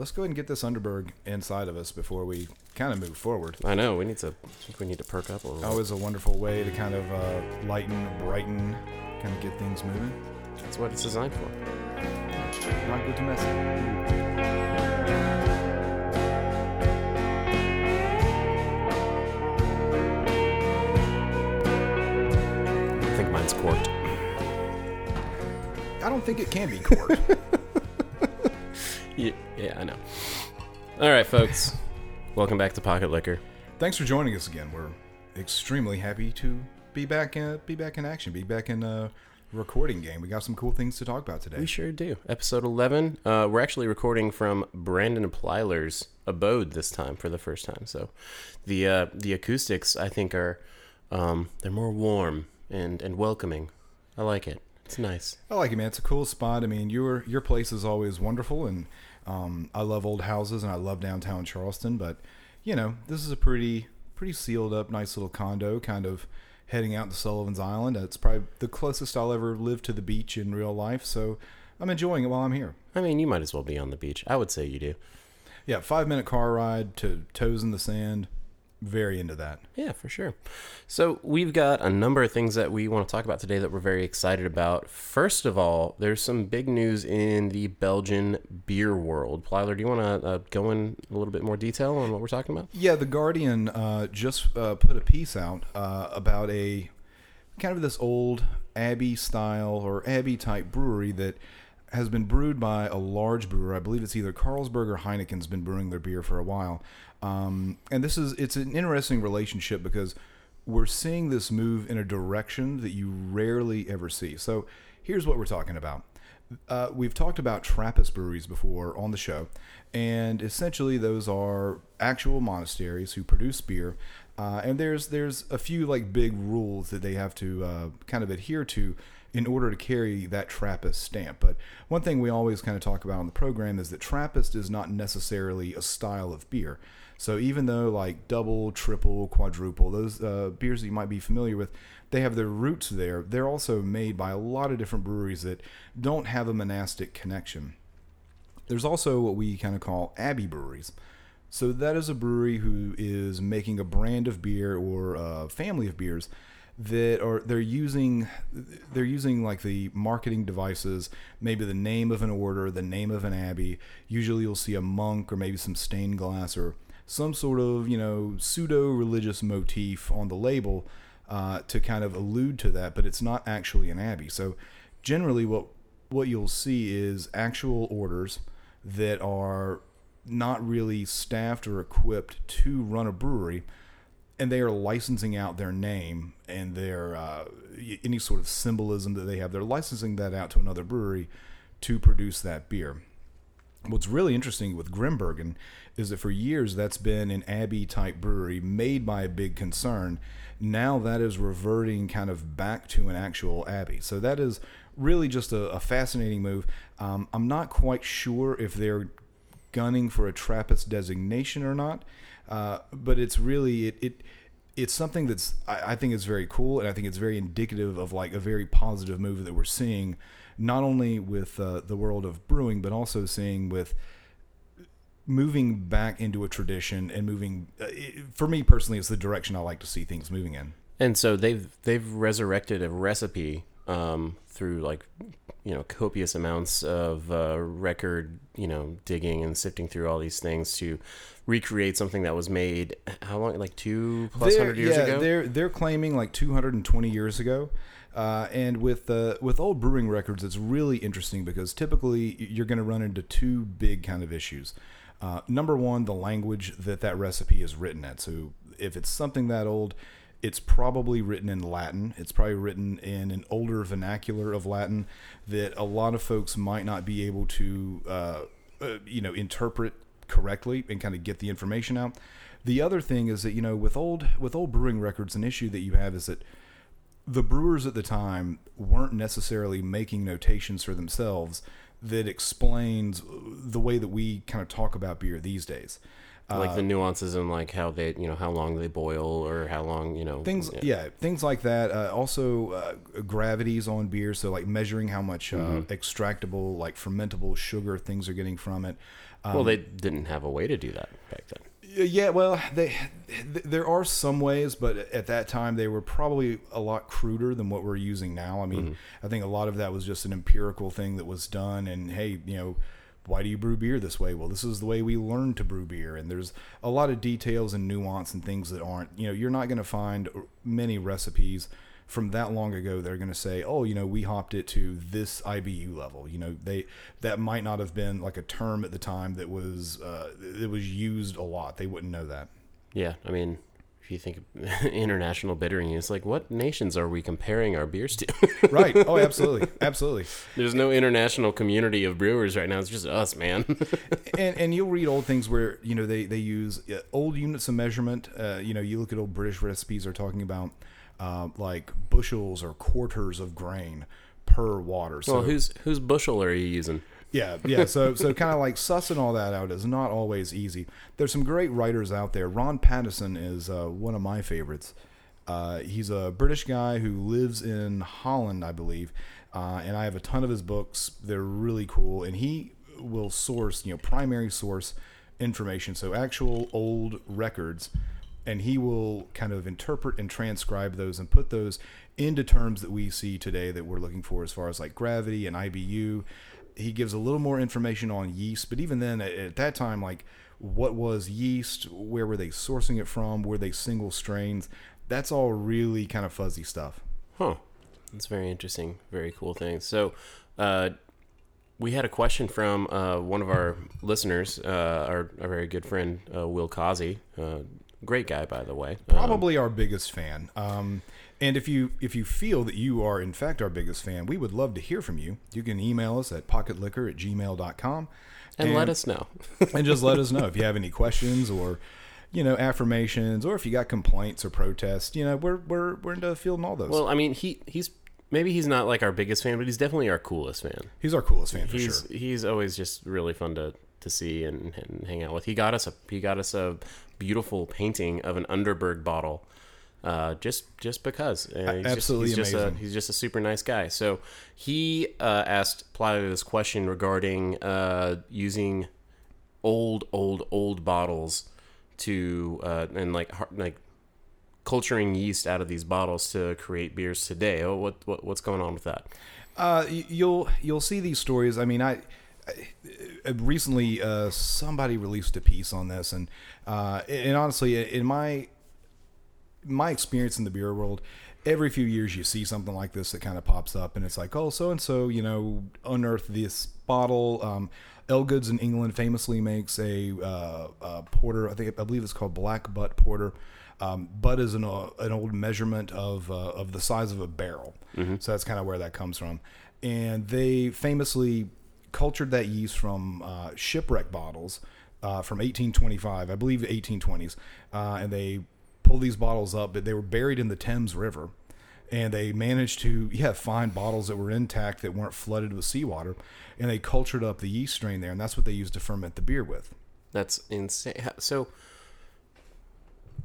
let's go ahead and get this Underberg inside of us before we kind of move forward. I know we need to. I think we need to perk up a little. Always a wonderful way to kind of uh, lighten, brighten, kind of get things moving. That's what it's designed for. Not good to mess. I think mine's corked. I don't think it can be corked. Yeah, I know. All right, folks. Welcome back to Pocket Liquor. Thanks for joining us again. We're extremely happy to be back. Uh, be back in action. Be back in uh, recording game. We got some cool things to talk about today. We sure do. Episode 11. Uh, we're actually recording from Brandon Plyler's abode this time for the first time. So the uh, the acoustics, I think, are um, they're more warm and, and welcoming. I like it. It's nice. I like it, man. It's a cool spot. I mean, your your place is always wonderful, and um, I love old houses, and I love downtown Charleston. But you know, this is a pretty pretty sealed up, nice little condo, kind of heading out to Sullivan's Island. It's probably the closest I'll ever live to the beach in real life, so I'm enjoying it while I'm here. I mean, you might as well be on the beach. I would say you do. Yeah, five minute car ride to toes in the sand. Very into that. Yeah, for sure. So we've got a number of things that we want to talk about today that we're very excited about. First of all, there's some big news in the Belgian beer world. Plyler, do you want to uh, go in a little bit more detail on what we're talking about? Yeah, the Guardian uh, just uh, put a piece out uh, about a kind of this old Abbey style or Abbey type brewery that has been brewed by a large brewer. I believe it's either Carlsberg or Heineken's been brewing their beer for a while. Um, and this is it's an interesting relationship because we're seeing this move in a direction that you rarely ever see. So here's what we're talking about. Uh, we've talked about Trappist breweries before on the show, and essentially those are actual monasteries who produce beer. Uh, and there's there's a few like big rules that they have to uh, kind of adhere to in order to carry that Trappist stamp. But one thing we always kind of talk about on the program is that Trappist is not necessarily a style of beer. So even though like double, triple, quadruple, those uh, beers that you might be familiar with, they have their roots there. They're also made by a lot of different breweries that don't have a monastic connection. There's also what we kind of call abbey breweries. So that is a brewery who is making a brand of beer or a family of beers that are they're using they're using like the marketing devices maybe the name of an order the name of an abbey usually you'll see a monk or maybe some stained glass or some sort of you know pseudo religious motif on the label uh, to kind of allude to that, but it's not actually an abbey. So generally, what what you'll see is actual orders that are not really staffed or equipped to run a brewery, and they are licensing out their name and their uh, any sort of symbolism that they have. They're licensing that out to another brewery to produce that beer. What's really interesting with Grimbergen is that for years that's been an Abbey type brewery made by a big concern. Now that is reverting kind of back to an actual Abbey. So that is really just a, a fascinating move. Um, I'm not quite sure if they're gunning for a Trappist designation or not, uh, but it's really it, it it's something that's I, I think is very cool and I think it's very indicative of like a very positive move that we're seeing not only with uh, the world of brewing, but also seeing with moving back into a tradition and moving. Uh, it, for me personally, it's the direction I like to see things moving in. And so they've they've resurrected a recipe um, through like you know copious amounts of uh, record you know digging and sifting through all these things to recreate something that was made how long like two plus hundred years yeah, ago. They're they're claiming like 220 years ago. Uh, and with uh, with old brewing records, it's really interesting because typically you're going to run into two big kind of issues. Uh, number one, the language that that recipe is written at. So if it's something that old, it's probably written in Latin. It's probably written in an older vernacular of Latin that a lot of folks might not be able to, uh, uh, you know, interpret correctly and kind of get the information out. The other thing is that you know with old with old brewing records, an issue that you have is that the brewers at the time weren't necessarily making notations for themselves that explains the way that we kind of talk about beer these days. Like the nuances and like how they you know how long they boil or how long you know things yeah, things like that. Uh, also uh, gravities on beer so like measuring how much uh, Mm-hmm. extractable like fermentable sugar things are getting from it. Um, well they didn't have a way to do that back then. Yeah well they th- there are some ways but at that time they were probably a lot cruder than what we're using now. I mean Mm-hmm. i think a lot of that was just an empirical thing that was done and hey you know why do you brew beer this way? Well this is the way we learned to brew beer. And there's a lot of details and nuance and things that aren't you know you're not going to find many recipes from that long ago they're going to say oh you know we hopped it to this ibu level. You know they that might not have been like a term at the time that was uh, it was used a lot. They wouldn't know that. Yeah i mean if you think of international bittering it's like what nations are we comparing our beers to? Right. Oh absolutely. Absolutely. There's no international community of brewers right now. It's just us man. And and you'll read old things where you know they they use uh, old units of measurement. Uh, you know, you look at old British recipes are talking about uh, like bushels or quarters of grain per water. So well whose whose bushel are you using yeah, yeah. So so kind of like sussing all that out is not always easy. There's some great writers out there. Ron Pattinson is uh, one of my favorites. Uh, he's a British guy who lives in Holland, I believe, uh, and I have a ton of his books. They're really cool, and he will source, you know, primary source information, so actual old records, and he will kind of interpret and transcribe those and put those into terms that we see today that we're looking for as far as like gravity and IBU he gives a little more information on yeast, but even then, at, at that time, like what was yeast, where were they sourcing it from, were they single strains? That's all really kind of fuzzy stuff. Huh. That's very interesting. Very cool thing. So, uh, we had a question from uh, one of our listeners, uh, our, our very good friend, uh, Will Causey. Uh, great guy, by the way. Um, Probably our biggest fan. Um, and if you if you feel that you are in fact our biggest fan, we would love to hear from you. You can email us at pocketliquor at gmail.com. and, let us know. and just let us know if you have any questions or you know affirmations or if you got complaints or protests. You know we're we're we're into fielding all those. well, I mean, he he's maybe he's not like our biggest fan, but he's definitely our coolest fan. He's our coolest fan for he's sure. he's always just really fun to to see and, and hang out with. He got us a he got us a beautiful painting of an Underberg bottle. Uh, just just because uh, he's absolutely just, he's just a amazing. he's just a super nice guy. So he uh, asked Plata this question regarding uh, using old old old bottles to uh, and like like culturing yeast out of these bottles to create beers today. Oh, what, what what's going on with that? Uh, you'll you'll see these stories. I mean, I, I recently uh, somebody released a piece on this, and uh, and honestly, in my my experience in the beer world, every few years you see something like this that kind of pops up, and it's like, oh, so and so, you know, unearthed this bottle. Um, Elgoods in England famously makes a, uh, uh porter. I think I believe it's called Black Butt Porter. Um, butt is an, uh, an old measurement of uh, of the size of a barrel, so that's kind of where that comes from. And they famously cultured that yeast from uh, shipwreck bottles uh, from 1825, I believe, 1820s, uh, and they pulled these bottles up, but they were buried in the Thames River, and they managed to yeah find bottles that were intact that weren't flooded with seawater, and they cultured up the yeast strain there, and that's what they used to ferment the beer with. That's insane. So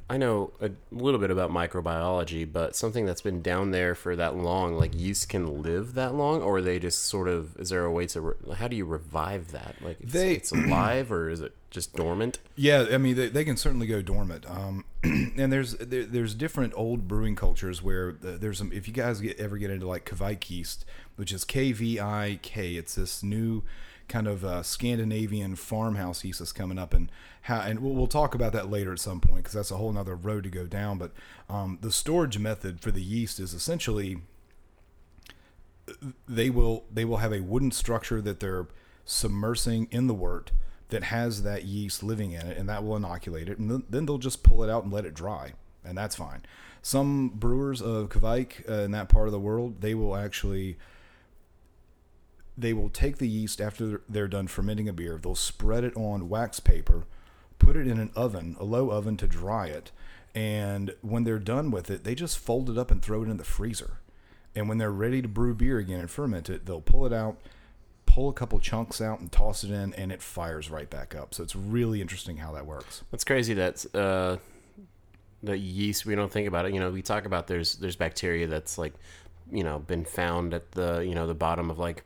I know a little bit about microbiology, but something that's been down there for that long, like yeast can live that long, or they just sort of is there a way to re- how do you revive that? Like it's, They- it's alive or is it just dormant? Yeah, I mean they, they can certainly go dormant. Um, and there's there, there's different old brewing cultures where there's some. If you guys get, ever get into like Kveik yeast, which is K V I K, it's this new kind of uh, Scandinavian farmhouse yeast that's coming up, and how and we'll, we'll talk about that later at some point because that's a whole other road to go down. But um, the storage method for the yeast is essentially they will they will have a wooden structure that they're submersing in the wort that has that yeast living in it and that will inoculate it and then- then they'll just pull it out and let it dry and that's fine some brewers of Kveik uh, in that part of the world they will actually they will take the yeast after they're done fermenting a beer they'll spread it on wax paper put it in an oven a low oven to dry it and when they're done with it they just fold it up and throw it in the freezer and when they're ready to brew beer again and ferment it, they'll pull it out, pull a couple chunks out and toss it in, and it fires right back up. So it's really interesting how that works. That's crazy. That uh, the yeast. We don't think about it. You know, we talk about there's there's bacteria that's like, you know, been found at the you know the bottom of like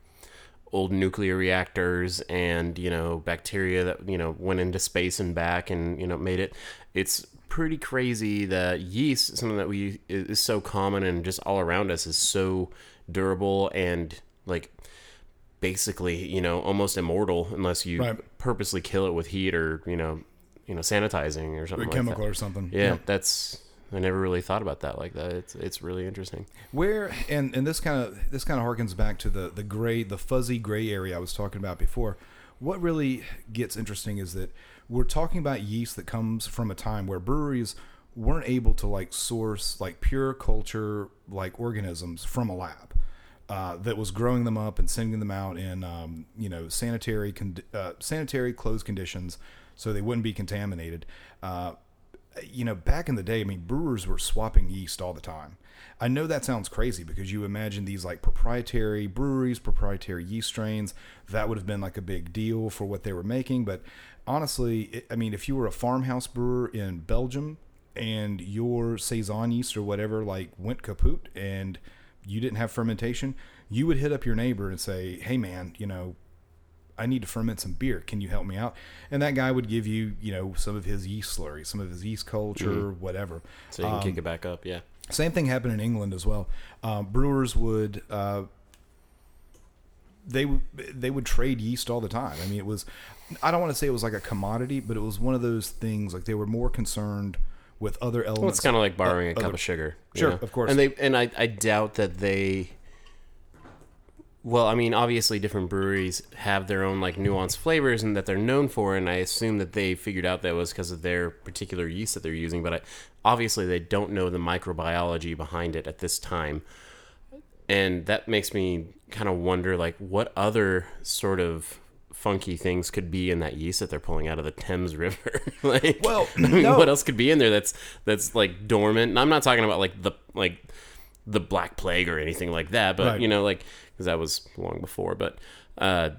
old nuclear reactors and you know bacteria that you know went into space and back and you know made it it's pretty crazy that yeast something that we is so common and just all around us is so durable and like basically you know almost immortal unless you Right. purposely kill it with heat or you know you know sanitizing or something A like chemical that. or something. yeah, that's I never really thought about that like that. It's it's really interesting. Where and and this kind of this kind of harkens back to the the gray the fuzzy gray area I was talking about before. What really gets interesting is that we're talking about yeast that comes from a time where breweries weren't able to like source like pure culture like organisms from a lab uh, that was growing them up and sending them out in um, you know sanitary con- uh, sanitary closed conditions so they wouldn't be contaminated. Uh, you know, back in the day, I mean, brewers were swapping yeast all the time. I know that sounds crazy because you imagine these like proprietary breweries, proprietary yeast strains. That would have been like a big deal for what they were making. But honestly, it, I mean, if you were a farmhouse brewer in Belgium and your saison yeast or whatever like went kaput and you didn't have fermentation, you would hit up your neighbor and say, "Hey, man, you know, I need to ferment some beer. Can you help me out? And that guy would give you, you know, some of his yeast slurry, some of his yeast culture, whatever. So you can kick it back up. Yeah. Same thing happened in England as well. Um, brewers would uh, they would they would trade yeast all the time. I mean, it was I don't want to say it was like a commodity, but it was one of those things like they were more concerned with other elements. Well, it's kind of like borrowing a other- cup of sugar. Sure, know? of course. And they and I, I doubt that they. Well, I mean, obviously, different breweries have their own like nuanced flavors and that they're known for, and I assume that they figured out that was because of their particular yeast that they're using. But I, obviously, they don't know the microbiology behind it at this time, and that makes me kind of wonder, like, what other sort of funky things could be in that yeast that they're pulling out of the Thames River? like, Well, I mean, no. what else could be in there that's that's like dormant? And I'm not talking about like the like the Black Plague or anything like that, but Right. you know, like because that was long before. But uh,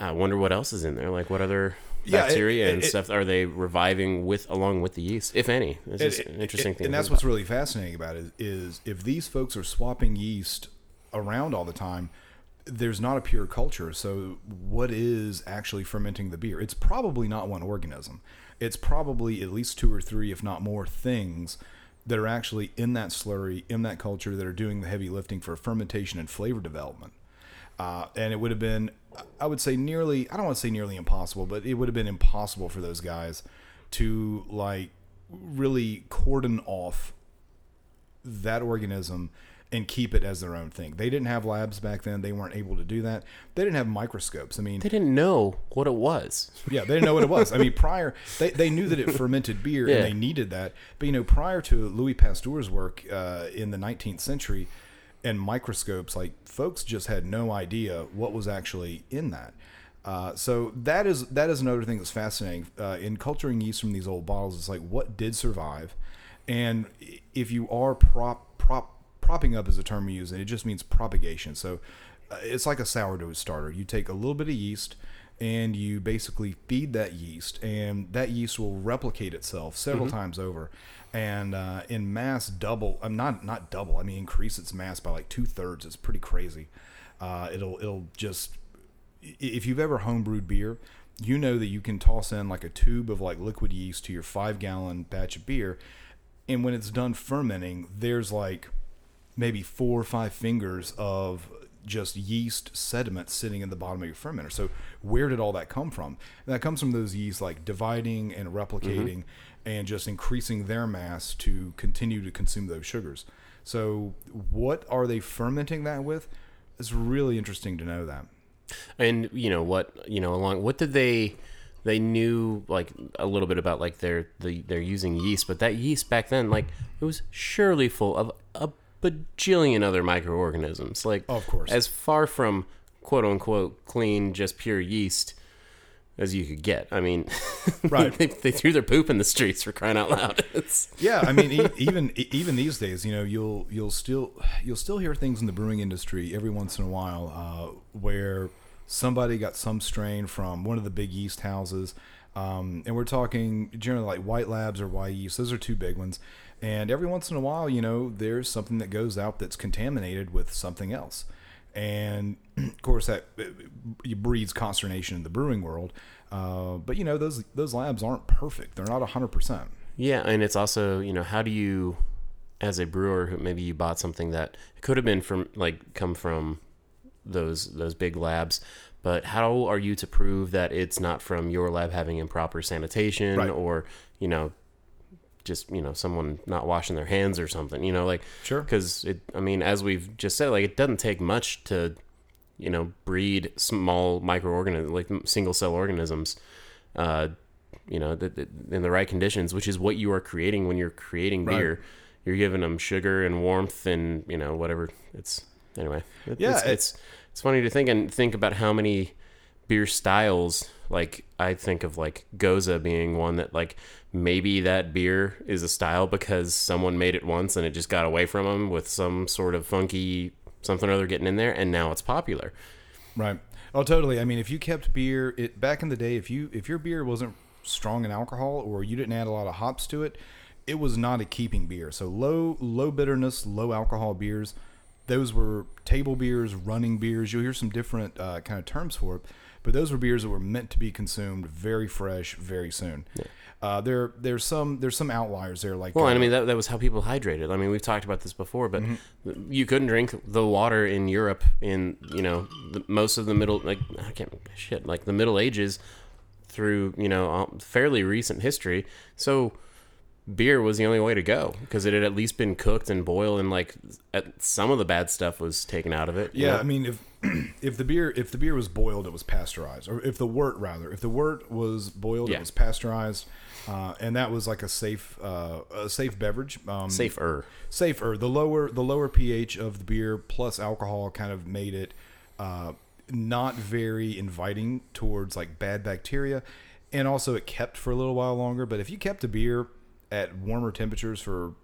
I wonder what else is in there. Like, what other Yeah, it- bacteria and it- stuff are they reviving with along with the yeast, if any? It's just an interesting it- thing. And that's what's about. really fascinating about it is if these folks are swapping yeast around all the time, there's not a pure culture. So what is actually fermenting the beer? It's probably not one organism. It's probably at least two or three, if not more, things that are actually in that slurry, in that culture, that are doing the heavy lifting for fermentation and flavor development. Uh, and it would have been, I would say, nearly, I don't want to say nearly impossible, but it would have been impossible for those guys to like really cordon off that organism and keep it as their own thing. They didn't have labs back then. They weren't able to do that. They didn't have microscopes. I mean, They didn't know what it was. yeah, they didn't know what it was. I mean, prior they, they knew that it fermented beer Yeah. and they needed that. But you know, prior to Louis Pasteur's work uh, in the 19th century and microscopes, like folks just had no idea what was actually in that. Uh, so that is that is another thing that's fascinating uh, in culturing yeast from these old bottles. It's like what did survive, and if you are prop prop propping up is a term we use, and it just means propagation. So uh, it's like a sourdough starter. You take a little bit of yeast and you basically feed that yeast, and that yeast will replicate itself several times over, and uh, in mass double. I'm not not double. I mean increase its mass by like two thirds. It's pretty crazy. Uh, it'll it'll just if you've ever homebrewed beer, you know that you can toss in like a tube of like liquid yeast to your five gallon batch of beer, and when it's done fermenting, there's like maybe four or five fingers of just yeast sediment sitting in the bottom of your fermenter. So where did all that come from? And that comes from those yeast like dividing and replicating mm-hmm. and just increasing their mass to continue to consume those sugars. So what are they fermenting that with? It's really interesting to know that. and you know what you know along what did they they knew like a little bit about like their the they're using yeast but that yeast back then like it was surely full of a bajillion other microorganisms like Of course. as far from quote unquote clean just pure yeast as you could get i mean Right. they, they threw their poop in the streets for crying out loud Yeah, I mean, e- even even these days, you know, you'll you'll still you'll still hear things in the brewing industry every once in a while uh, where somebody got some strain from one of the big yeast houses. Um, and we're talking generally like White Labs or Wyeast. Those are two big ones. And every once in a while, you know, there's something that goes out that's contaminated with something else. And of course, that breeds consternation in the brewing world. Uh, but you know, those those labs aren't perfect. They're not hundred percent. Yeah, and it's also you know how do you, as a brewer, who maybe you bought something that could have been from like come from those those big labs, but how are you to prove that it's not from your lab having improper sanitation Right. or you know just you know someone not washing their hands or something you know like Sure. because it i mean as we've just said like it doesn't take much to you know breed small microorganisms like single cell organisms uh you know th- th- in the right conditions which is what you are creating when you're creating Right. beer you're giving them sugar and warmth and you know whatever it's anyway it- Yeah, it's, it- it's it's funny to think and think about how many beer styles like i think of like gose being one that like maybe that beer is a style because someone made it once and it just got away from them with some sort of funky something or other getting in there and now it's popular Right. Oh, totally. I mean, if you kept beer, it back in the day, if you if your beer wasn't strong in alcohol or you didn't add a lot of hops to it, it was not a keeping beer. So low low bitterness, low alcohol beers, those were table beers, running beers. You'll hear some different uh, kind of terms for it, but those were beers that were meant to be consumed very fresh, very soon. Uh, there there's some there's some outliers there like well uh, and i mean that, that was how people hydrated i mean we've talked about this before but Mm-hmm. you couldn't drink the water in europe in you know the, most of the middle like i can't shit like the middle ages through you know fairly recent history so beer was the only way to go because it had at least been cooked and boiled and like at, some of the bad stuff was taken out of it you Yeah, know? I mean, if if the beer if the beer was boiled, it was pasteurized, or if the wort rather, if the wort was boiled, Yeah. it was pasteurized, uh, and that was like a safe uh, a safe beverage. Um, safer safer. The lower the lower pH of the beer plus alcohol kind of made it uh, not very inviting towards like bad bacteria, and also it kept for a little while longer. But if you kept a beer at warmer temperatures for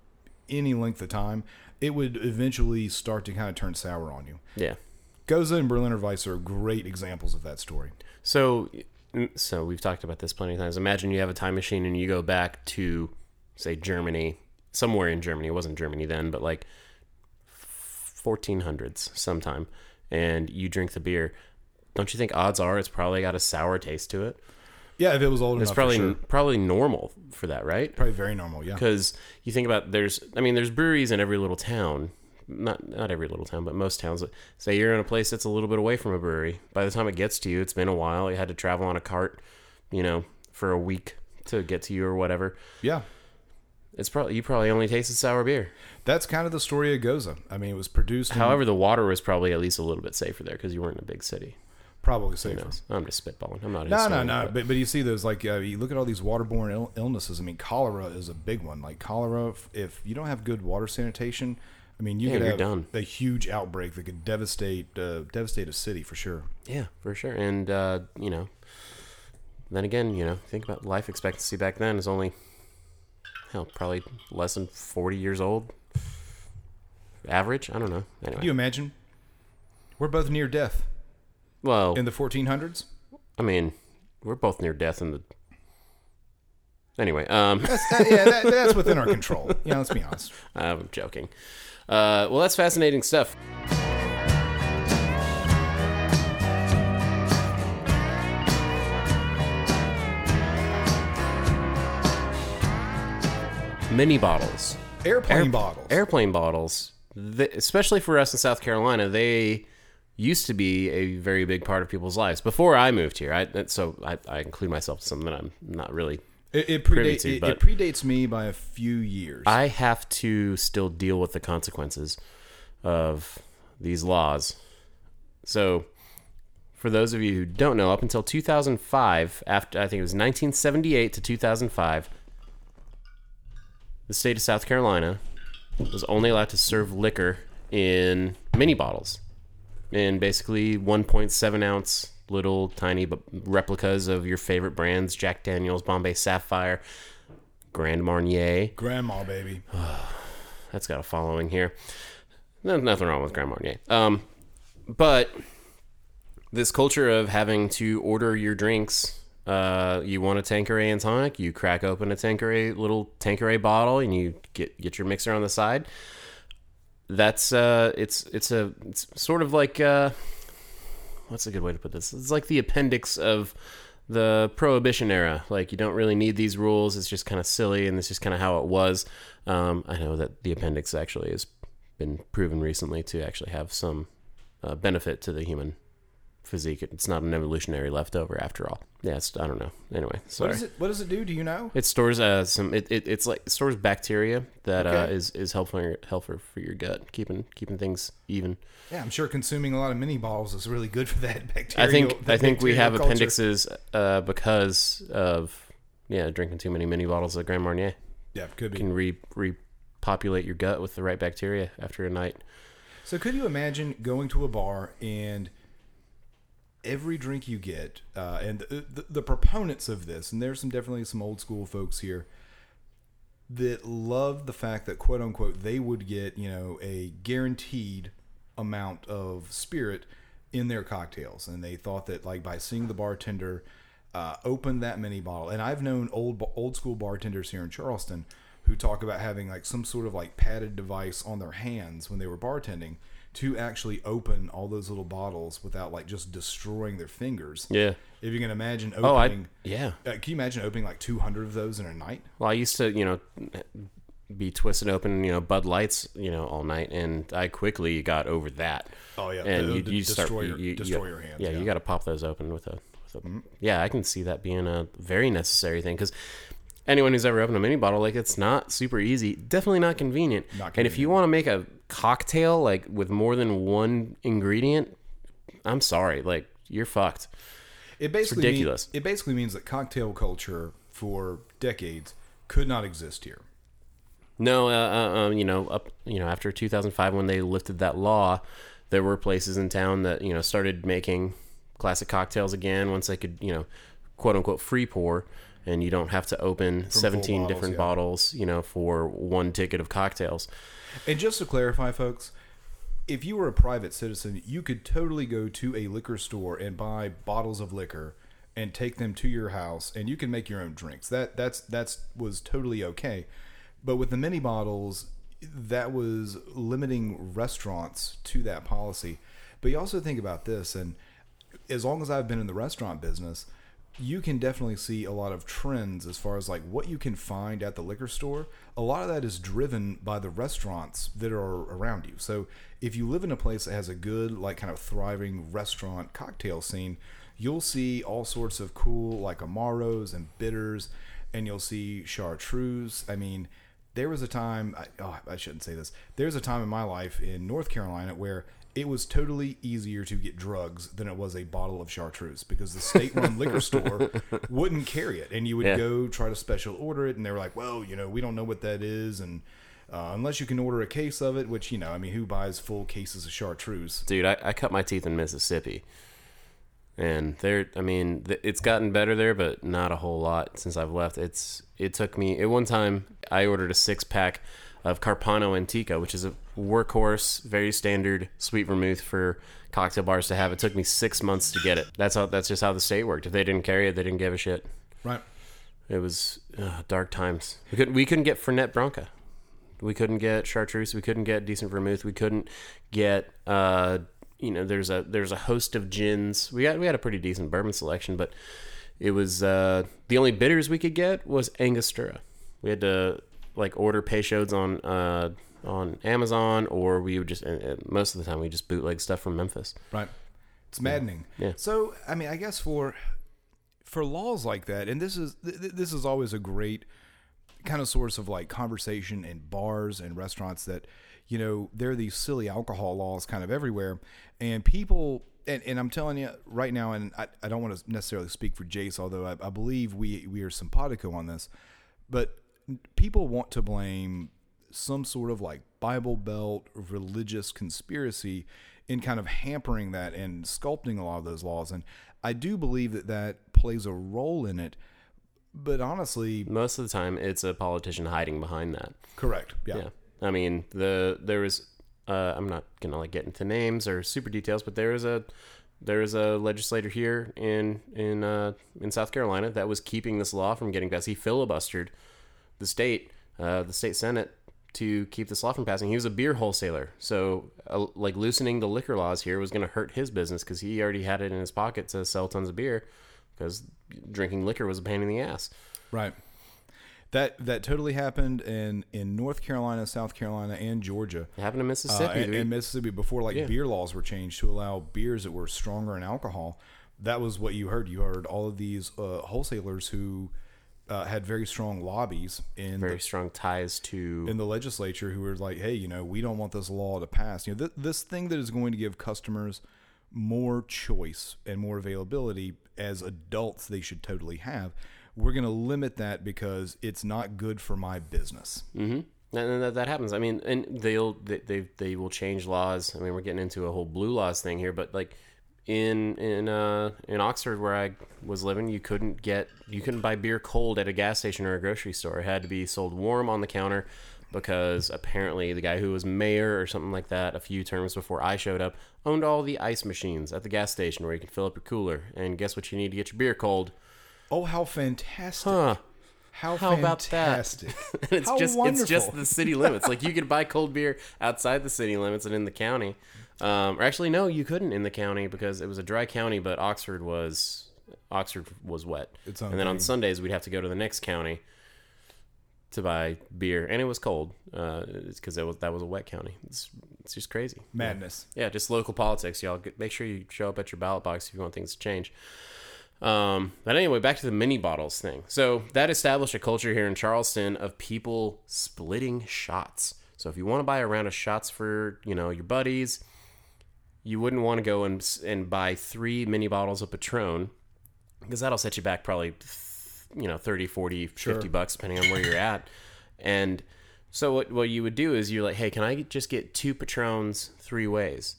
any length of time, it would eventually start to kind of turn sour on you. yeah Gose and Berliner Weisse are great examples of that story. So, mm, so we've talked about this plenty of times. Imagine you have a time machine and you go back to, say, Germany, somewhere in Germany. It wasn't Germany then, but like 1400s sometime, and you drink the beer. Don't you think odds are it's probably got a sour taste to it? Yeah, if it was old It's enough, probably for sure. probably normal for that, right? probably very normal. Yeah, because you think about there's I mean there's breweries in every little town not not every little town but most towns say you're in a place that's a little bit away from a brewery by the time it gets to you it's been a while you had to travel on a cart you know for a week to get to you or whatever yeah. it's probably you probably only tasted sour beer That's kind of the story of Gose. I mean, it was produced in however the water was probably at least a little bit safer there because you weren't in a big city probably safer. I'm just spitballing I'm not No, no, no. but- But, but you see those like uh, you look at all these waterborne Ill- illnesses. I mean, cholera is a big one. Like cholera, if, if you don't have good water sanitation, I mean, you Yeah, could have done. a huge outbreak that could devastate uh, devastate a city for sure. Yeah, for sure. And uh, you know, then again, you know, think about life expectancy back then is only hell, probably less than forty years old. Average, I don't know. Anyway, Can you imagine? We're both near death well, in the 1400s. I mean, we're both near death in the. Anyway, um, Uh, yeah, that, that's within our control. Yeah, let's be honest. I'm joking. Uh, well, that's fascinating stuff. Mini bottles, Airplane Air- bottles. airplane bottles, th especially for us in South Carolina, they used to be a very big part of people's lives before I moved here. I, so I, I include myself to something that I'm not really. It, it, privy predates, to, it, it predates me by a few years. I have to still deal with the consequences of these laws. So, for those of you who don't know, up until 2005, after I think it was 1978 to 2005, the state of South Carolina was only allowed to serve liquor in mini bottles, in basically 1.7 ounce little tiny but replicas of your favorite brands: Jack Daniel's, Bombay Sapphire, Grand Marnier. Grandma, baby. That's got a following here. No, nothing wrong with Grand Marnier. Um, but this culture of having to order your drinks. Uh, you want a Tanqueray and tonic, you crack open a Tanqueray little Tanqueray bottle, and you get get your mixer on the side. That's uh, it's it's a it's sort of like uh, what's a good way to put this? It's like the appendix of the prohibition era. Like you don't really need these rules. It's just kind of silly, and it's just kind of how it was. Um, I know that the appendix actually has been proven recently to actually have some uh, benefit to the human physique. It's not an evolutionary leftover after all. Yeah, it's, I don't know. Anyway, What sorry. does it What does it do? Do you know? It stores uh some it, it it's like it stores bacteria that uh, is is helpful helpful for your gut, keeping keeping things even. Yeah, I'm sure consuming a lot of mini bottles is really good for that bacteria. I think I think we have appendixes uh, because of yeah drinking too many mini bottles of Grand Marnier Yeah, could be. can re repopulate your gut with the right bacteria after a night. So could you imagine going to a bar and every drink you get, uh, and the, the, the proponents of this, and there's some definitely some old school folks here that love the fact that quote unquote they would get you know a guaranteed amount of spirit in their cocktails, and they thought that like by seeing the bartender uh, open that mini bottle, and I've known old old school bartenders here in Charleston who talk about having like some sort of like padded device on their hands when they were bartending to actually open all those little bottles without like just destroying their fingers. Yeah. If you can imagine Oh, I opening, yeah. uh, can you imagine opening like 200 of those in a night? Well, I used to, you know, be twisted open, you know, Bud Lights, you know, all night, and I quickly got over that. Oh, yeah. and The- you, the you start your- you- destroy you- your hands, Yeah, yeah. Mm-hmm. you got to pop those open with a. With a Yeah, I can see that being a very necessary thing because anyone who's ever opened a mini bottle, like it's not super easy, definitely not convenient. Not And if you want to make a cocktail like with more than one ingredient, I'm sorry, like you're fucked. It basically mean- ridiculous. it basically means that cocktail culture for decades could not exist here. No, uh, uh, um, you know, up, you know, after 2005 when they lifted that law, there were places in town that you know started making classic cocktails again once they could, you know, quote unquote free pour, and you don't have to open 17 bottles, different yeah. bottles, you know, for one ticket of cocktails. And just to clarify, folks, if you were a private citizen, you could totally go to a liquor store and buy bottles of liquor and take them to your house, and you can make your own drinks. That that's that's was totally okay. But with the mini bottles, that was limiting restaurants to that policy. But you also think about this, and as long as I've been in the restaurant business, you can definitely see a lot of trends as far as like what you can find at the liquor store. A lot of that is driven by the restaurants that are around you. So if you live in a place that has a good, like kind of thriving restaurant cocktail scene, you'll see all sorts of cool like amaros and bitters, and you'll see chartreuse. I mean, there was a time I, oh, I shouldn't say this. There's a time in my life in North Carolina where it was totally easier to get drugs than it was a bottle of chartreuse because the state-run liquor store wouldn't carry it, and you would Yeah. go try to special order it, and they were like, "Well, you know, we don't know what that is," and uh, unless you can order a case of it, which you know, I mean, who buys full cases of chartreuse? Dude, I, I cut my teeth in Mississippi, and there, I mean, th- it's gotten better there, but not a whole lot since I've left. It's it took me at one time I ordered a six pack of Carpano Antica, which is a workhorse, very standard sweet vermouth for cocktail bars to have. It took me six months to get it. That's how that's just how the state worked. If they didn't carry it, they didn't give a shit. Right. It was uh, dark times. We couldn't we couldn't get Fernet Branca. We couldn't get chartreuse. We couldn't get decent vermouth. We couldn't get uh, you know there's a there's a host of gins. We got we had a pretty decent bourbon selection, but it was uh, the only bitters we could get was Angostura. We had to like order Peychaud's on uh, on Amazon, or we would just uh, most of the time we just bootleg stuff from Memphis. Right. It's maddening. Yeah. So, I mean, I guess for for laws like that, and this is th- th- this is always a great kind of source of like conversation in bars and restaurants that you know there are these silly alcohol laws kind of everywhere, and people. And, and I'm telling you right now, and I, I don't want to necessarily speak for Jayce, although I, I believe we we are simpatico on this, but people want to blame some sort of like Bible Belt religious conspiracy in kind of hampering that and sculpting a lot of those laws. And I do believe that that plays a role in it. But honestly, Most of the time, it's a politician hiding behind that. correct. Yeah. Yeah. I mean, the there was uh, I'm not gonna like get into names or super details, but there was a there is a legislator here in in uh, in South Carolina that was keeping this law from getting passed. He filibustered the state, uh, the state senate, to keep this law from passing. He was a beer wholesaler, so uh, like loosening the liquor laws here was going to hurt his business because he already had it in his pocket to sell tons of beer because drinking liquor was a pain in the ass. Right. That that totally happened in in North Carolina, South Carolina, and Georgia. It happened in Uh, Mississippi. and, dude. and Mississippi before like Yeah. beer laws were changed to allow beers that were stronger in alcohol. That was what you heard. You heard all of these uh, wholesalers who uh, had very strong lobbies in very the, strong ties to in the legislature who were like, "Hey, you know, we don't want this law to pass. You know, th- this thing that is going to give customers more choice and more availability as adults, they should totally have. We're going to limit that because it's not good for my business." Mm-hmm. And that, happens. I mean, and they'll they, they they will change laws. I mean, we're getting into a whole blue laws thing here, but like in in uh in Oxford where I was living, you couldn't get you couldn't buy beer cold at a gas station or a grocery store. It had to be sold warm on the counter because apparently the guy who was mayor or something like that a few terms before I showed up owned all the ice machines at the gas station where you could fill up your cooler. And guess what you need to get your beer cold? Oh, how fantastic! Huh. How, How about that? fantastic! And it's How just it's just the city limits. Like you could buy cold beer outside the city limits and in the county. Um, or actually, no, you couldn't in the county because it was a dry county, but Oxford was Oxford was wet. Its and then on. Sundays we'd have to go to the next county to buy beer, and it was cold because that was that was a wet county. It's it's just crazy. Madness. Yeah, just local politics, y'all. Make sure you show up at your ballot box if you want things to change. Um, but anyway, back to the mini bottles thing. So that established a culture here in Charleston of people splitting shots. So if you want to buy a round of shots for you know your buddies, you wouldn't want to go and and buy three mini bottles of Patron because that'll set you back probably you know 30 40 50 bucks depending on where you're at and so what, what you would do is you're like hey can i just get two patrons three ways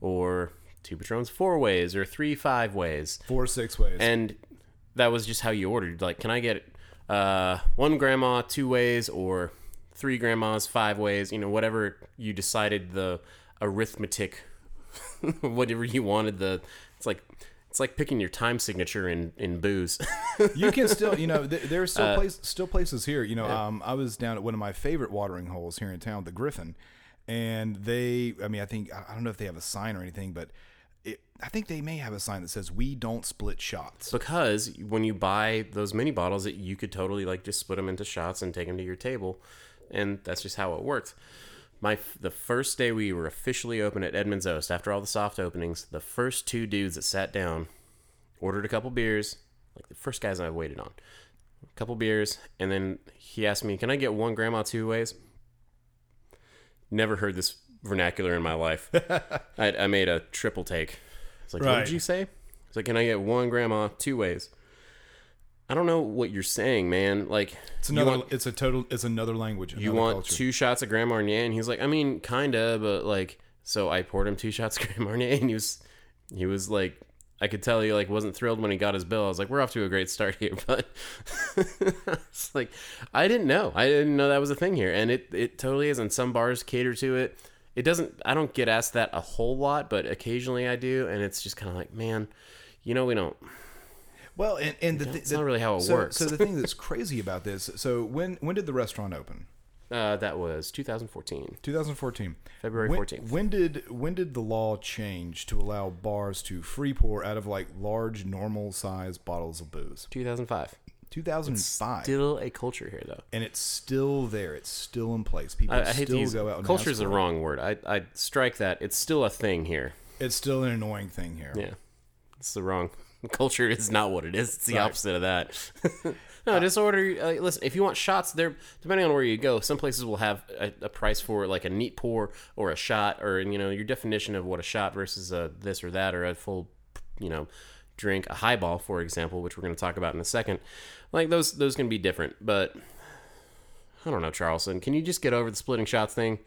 or two patrons four ways or three five ways. Four six ways. and that was just how you ordered. Like can i get uh, one grandma two ways or three grandmas five ways? You know whatever you decided the arithmetic whatever you wanted the it's like it's like picking your time signature in in booze. You can still, you know, th- there's still Uh, place, still places here. You know, um, I was down at one of my favorite watering holes here in town, the Griffin, and they, I mean, I think I don't know if they have a sign or anything, but I think they may have a sign that says "We don't split shots." because when you buy those mini bottles that you could totally like just split them into shots and take them to your table and that's just how it worked my the first day we were officially open at Edmund's Oast after all the soft openings the first two dudes that sat down ordered a couple beers like the first guys i waited on. A couple beers and then he asked me can i get one grandma two ways? Never heard this vernacular in my life. I, I made a triple take it's like what Right. did you say it's like can i get one grandma two ways i don't know what you're saying man like It's another. want- it's a total. It's another language. you want culture. two shots of Grand Marnier, and he's like, I mean, kinda, but like, so I poured him two shots of Grand Marnier, and he was, he was like, I could tell he like wasn't thrilled when he got his bill. I was like, we're off to a great start here, but it's like, I didn't know, I didn't know that was a thing here, and it it totally is, and some bars cater to it. It doesn't. I don't get asked that a whole lot, but occasionally I do, and it's just kind of like, man, you know, we don't. Well, and, and the, That's the- not really how it so, works. So the thing that's crazy about this. So when when did the restaurant open? Uh, that was 2014, 2014. February When- 14th. When did when did the law change to allow bars to free pour out of like large normal size bottles of booze? 2005. 2005. Still a culture here, though. and it's still there. It's still in place. People I, I hate still to use go out and culture is the wrong word. I I strike that. It's still a thing here. It's still an annoying thing here. Yeah, it's the wrong culture. Is not what it is. It's the Right. opposite of that. no, just order. Uh, listen, if you want shots, there depending on where you go, some places will have a, a price for like a neat pour or a shot, or you know your definition of what a shot versus a this or that or a full, you know, drink. A highball, for example, which we're going to talk about in a second. Like those, those can be different, but. I don't know, Charleston. Can you just get over the splitting shots thing?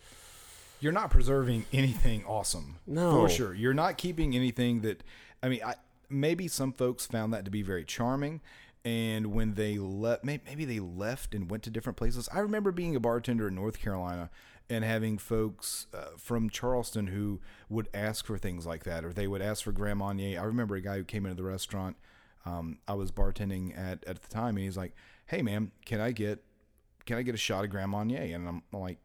You're not preserving anything awesome. No. For sure. You're not keeping anything that I mean, I maybe some folks found that to be very charming and when they left, maybe they left and went to different places. I remember being a bartender in North Carolina and having folks uh, from Charleston who would ask for things like that, or they would ask for Grand Marnier. I remember a guy who came into the restaurant um, I was bartending at at the time, and he's like, "Hey, man, can I get can I get a shot of Grand Marnier?" And I'm like,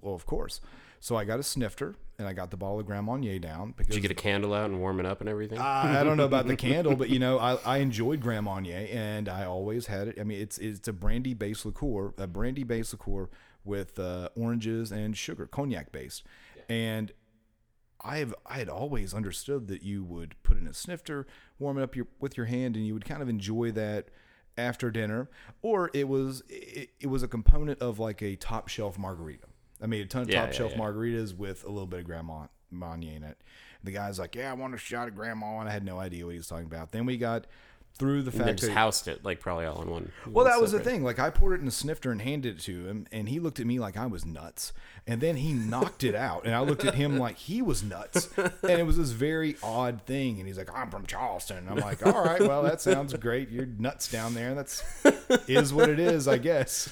"Well, of course." So I got a snifter and I got the bottle of Grand Marnier down. Because, Did you get a candle out and warm it up and everything? I, I don't know about the candle, but you know, I, I enjoyed Grand Marnier and I always had it. I mean, it's it's a brandy based liqueur, a brandy based liqueur with uh, oranges and sugar, cognac based, and I have I had always understood that you would put in a snifter, warm it up your, with your hand, and you would kind of enjoy that after dinner, or it was it, it was a component of like a top shelf margarita. I made a ton of Yeah, top yeah, shelf yeah. margaritas with a little bit of Grand Mar- Marnier in it. And the guy's like, "Yeah, I want a shot of Grand Marnier," and I had no idea what he was talking about. Then we got through the fact just that housed it like probably all in one. well, that was the thing. Like I poured it in a snifter and handed it to him, and he looked at me like I was nuts. And then he knocked it out, and I looked at him like he was nuts. And it was this very odd thing. And he's like, "I'm from Charleston." And I'm like, "All right, well, that sounds great. You're nuts down there. That's is what it is, I guess."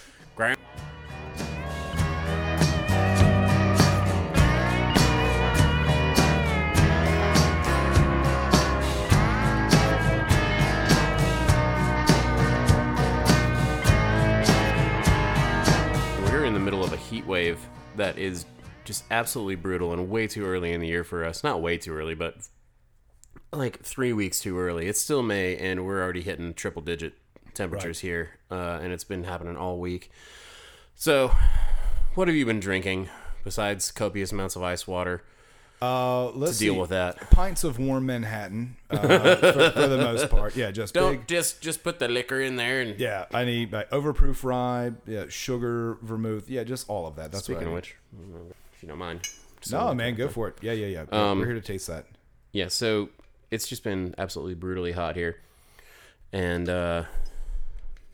Wave that is just absolutely brutal and way too early in the year for us. Not way too early, but like three weeks too early. It's still May, and we're already hitting triple digit temperatures here, uh, and it's been happening all week. So, what have you been drinking besides copious amounts of ice water Uh, let's to deal see. with that? pints of warm Manhattan uh, for, for the most part. Yeah, just Don't big. just just put the liquor in there and. Yeah, I need like, overproof rye, yeah, sugar, vermouth, yeah, just all of that. That's Speaking what I of need. which, if you don't mind. No, man, go for it. Yeah, yeah, yeah. Um, We're here to taste that. yeah so it's just been absolutely brutally hot here and uh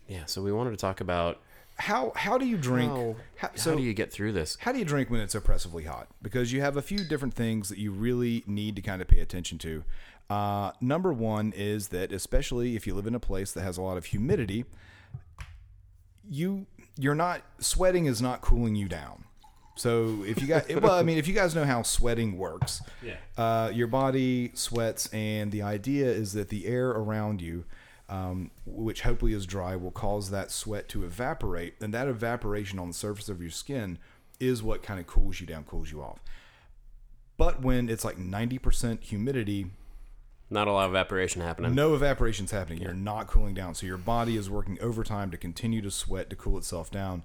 yeah so we wanted to talk about How how do you drink? how, how, how do you get through this how do you drink when it's oppressively hot? Because you have a few different things that you really need to kind of pay attention to. Uh, number one is that especially if you live in a place that has a lot of humidity, you you're not sweating is not cooling you down. So if you got well, I mean, if you guys know how sweating works, Yeah. uh, your body sweats, and the idea is that the air around you, um, which hopefully is dry, will cause that sweat to evaporate, and that evaporation on the surface of your skin is what kind of cools you down, cools you off. But when it's like ninety percent humidity, not a lot of evaporation happening no evaporation's happening. You're not cooling down. So your body is working overtime to continue to sweat to cool itself down.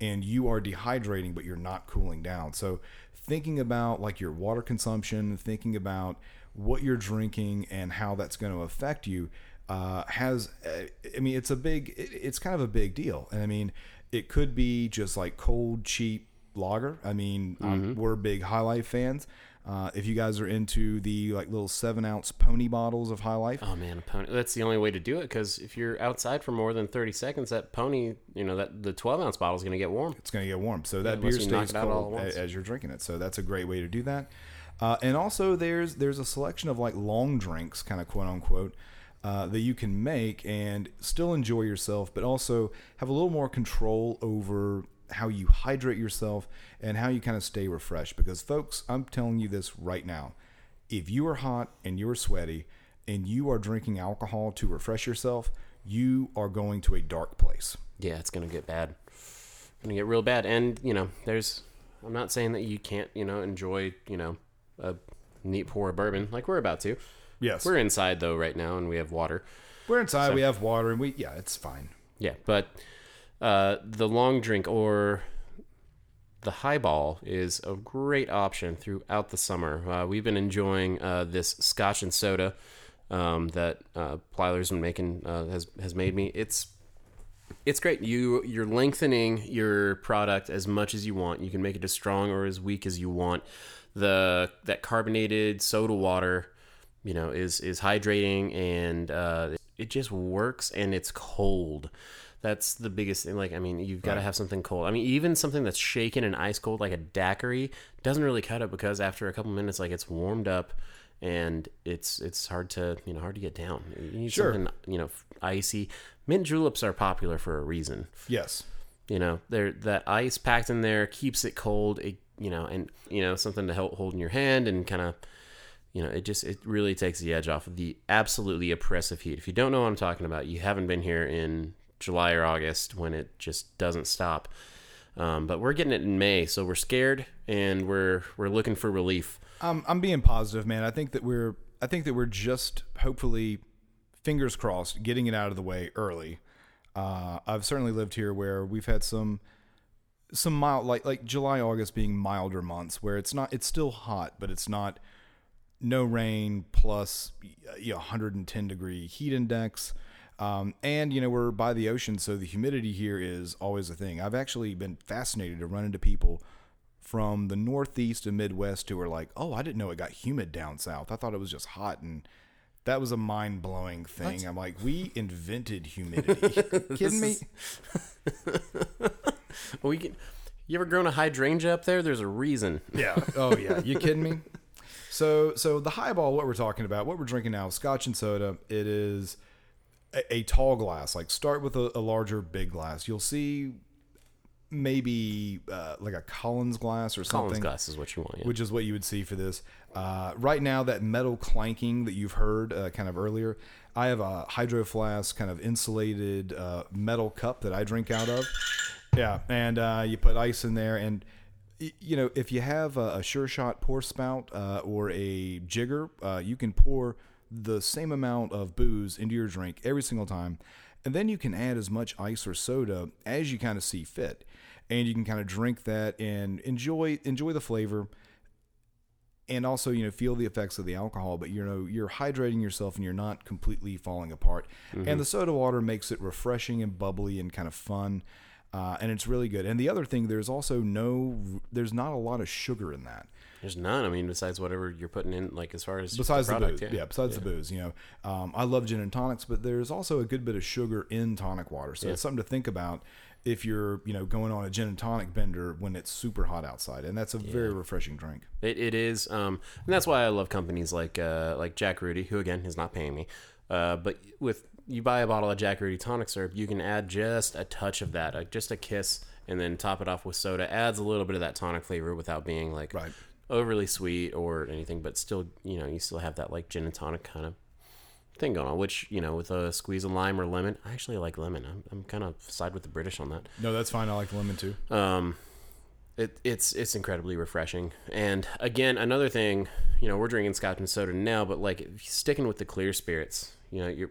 And you are dehydrating, but you're not cooling down. So thinking about like your water consumption, thinking about what you're drinking and how that's going to affect you uh, has, uh, I mean, it's a big, it's kind of a big deal. And I mean, it could be just like cold, cheap lager. I mean, um, we're big High Life fans. Uh, if you guys are into the like little seven ounce pony bottles of High Life, oh man a pony that's the only way to do it because if you're outside for more than 30 seconds that pony you know that the 12 ounce bottle is going to get warm it's going to get warm. So that unless beer stays cold at as you're drinking it. So that's a great way to do that. Uh, and also, there's there's a selection of like long drinks, kind of quote unquote, uh, that you can make and still enjoy yourself, but also have a little more control over how you hydrate yourself and how you kind of stay refreshed. Because, folks, I'm telling you this right now: if you are hot and you are sweaty and you are drinking alcohol to refresh yourself, you are going to a dark place. yeah it's going to get bad going to get real bad and you know there's i'm not saying that you can't you know enjoy you know a neat pour of bourbon like we're about to Yes, we're inside though right now and we have water We're inside. we have water, and we yeah, it's fine. Yeah, but uh, the long drink or the highball is a great option throughout the summer. Uh, we've been enjoying uh, this Scotch and soda um, that uh, Plyler's been making uh, has has made me. It's it's great. You you're lengthening your product as much as you want. You can make it as strong or as weak as you want. The that carbonated soda water, you know, is is hydrating and uh, it just works and it's cold. That's the biggest thing. Like, I mean, you've got to have something cold. I mean, even something that's shaken and ice cold, like a daiquiri, doesn't really cut it because after a couple minutes, like it's warmed up and it's it's hard to you know hard to get down. You need Sure. something you know icy. mint juleps are popular for a reason. Yes. You know, they're that ice packed in there keeps it cold. It, you know, and you know something to help hold in your hand and kind of, you know, it just it really takes the edge off of the absolutely oppressive heat. If you don't know what I'm talking about, you haven't been here in July or August when it just doesn't stop. Um, but we're getting it in May, so we're scared and we're we're looking for relief. I'm I'm being positive, man. I think that we're I think that we're just hopefully fingers crossed getting it out of the way early. Uh, I've certainly lived here where we've had some some mild like like July August being milder months where it's not it's still hot but it's not no rain plus you know, 110 degree heat index. Um, and you know we're by the ocean, so the humidity here is always a thing. I've actually been fascinated to run into people from the Northeast and Midwest who are like, "Oh, I didn't know it got humid down south. I thought it was just hot." And that was a mind blowing thing. I'm like, we invented humidity. Kidding me? We can. You ever grown a hydrangea up there? There's a reason. Yeah. Oh yeah. You kidding me? So so the highball, what we're talking about, what we're drinking now, Scotch and soda. It is a, a tall glass. Like start with a, a larger big glass. You'll see maybe uh, like a Collins glass or something. Collins glass is what you want. Yeah. which is what you would see for this. Uh, right now, that metal clanking that you've heard uh, kind of earlier, I have a hydro flask, kind of insulated uh, metal cup that I drink out of. Yeah, and uh, you put ice in there, and you know if you have a, a Sure Shot pour spout uh, or a jigger, uh, you can pour the same amount of booze into your drink every single time, and then you can add as much ice or soda as you kind of see fit, and you can kind of drink that and enjoy enjoy the flavor. And also you know feel the effects of the alcohol but you know you're hydrating yourself and you're not completely falling apart. And the soda water makes it refreshing and bubbly and kind of fun uh, and it's really good. And the other thing there's also no there's not a lot of sugar in that. There's none. I mean, besides whatever you're putting in, like as far as besides the, product, booze. yeah, besides the booze you know. Um, i love gin and tonics but there's also a good bit of sugar in tonic water. So it's something to think about if you're you know going on a gin and tonic bender when it's super hot outside and that's a very refreshing drink. It, it is, um, and that's why I love companies like uh, like Jack Rudy, who again is not paying me. Uh, but with you buy a bottle of Jack Rudy tonic syrup, you can add just a touch of that, just a kiss, and then top it off with soda. Adds a little bit of that tonic flavor without being like Right. overly sweet or anything, but still, you know, you still have that like gin and tonic kind of thing going on. Which you know, with a squeeze of lime or lemon, I actually like lemon. I'm, I'm kind of side with the British on that. no that's fine i like lemon too Um, it, it's it's incredibly refreshing. And again, another thing, you know, we're drinking scotch and soda now, but like sticking with the clear spirits, you know, you're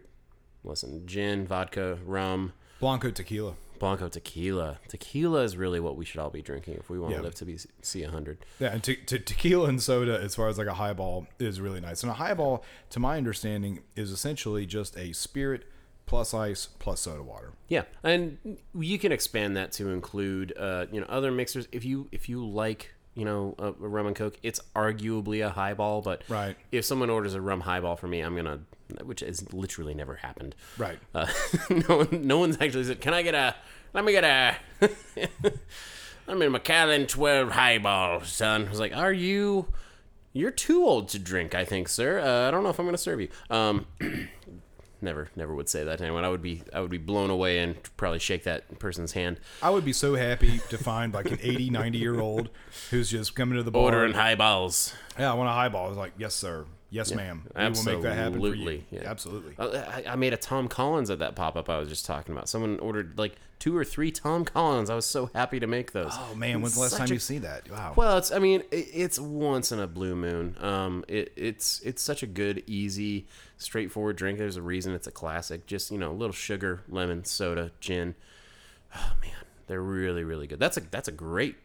listen, gin, vodka, rum, blanco tequila blanco, tequila. Tequila is really what we should all be drinking if we want Yeah. to live to be see hundred. Yeah, and te- te- tequila and soda, as far as like a highball, is really nice. And a highball, to my understanding, is essentially just a spirit plus ice plus soda water. Yeah, and you can expand that to include, uh, you know, other mixers. If you if you like, you know, a, a rum and coke, it's arguably a highball. But Right. if someone orders a rum highball for me, I'm gonna, which has literally never happened. Right. Uh, no one, no one's actually said, "Can I get a? Let me get a." I'm in Macallan 12 highball, son. I was like, "Are you? You're too old to drink, I think, sir. Uh, I don't know if I'm gonna serve you." Um. Never, never would say that to anyone. I would be, I would be blown away and probably shake that person's hand. I would be so happy to find like an 80, 90 year old who's just coming to the bar. Ordering highballs. Yeah, I want a highball. I was like, yes, sir. Yes, ma'am. We will make that happen for you. Absolutely, yeah. Absolutely. Uh, I, I made a Tom Collins at that pop up I was just talking about. Someone ordered like two or three Tom Collins. I was so happy to make those. Oh man, when's the last time a- you see that? Wow. Well, it's I mean it, it's once in a blue moon. Um, it, it's it's such a good, easy, straightforward drink. There's a reason it's a classic. Just you know, a little sugar, lemon, soda, gin. Oh man, they're really really good. That's a that's a great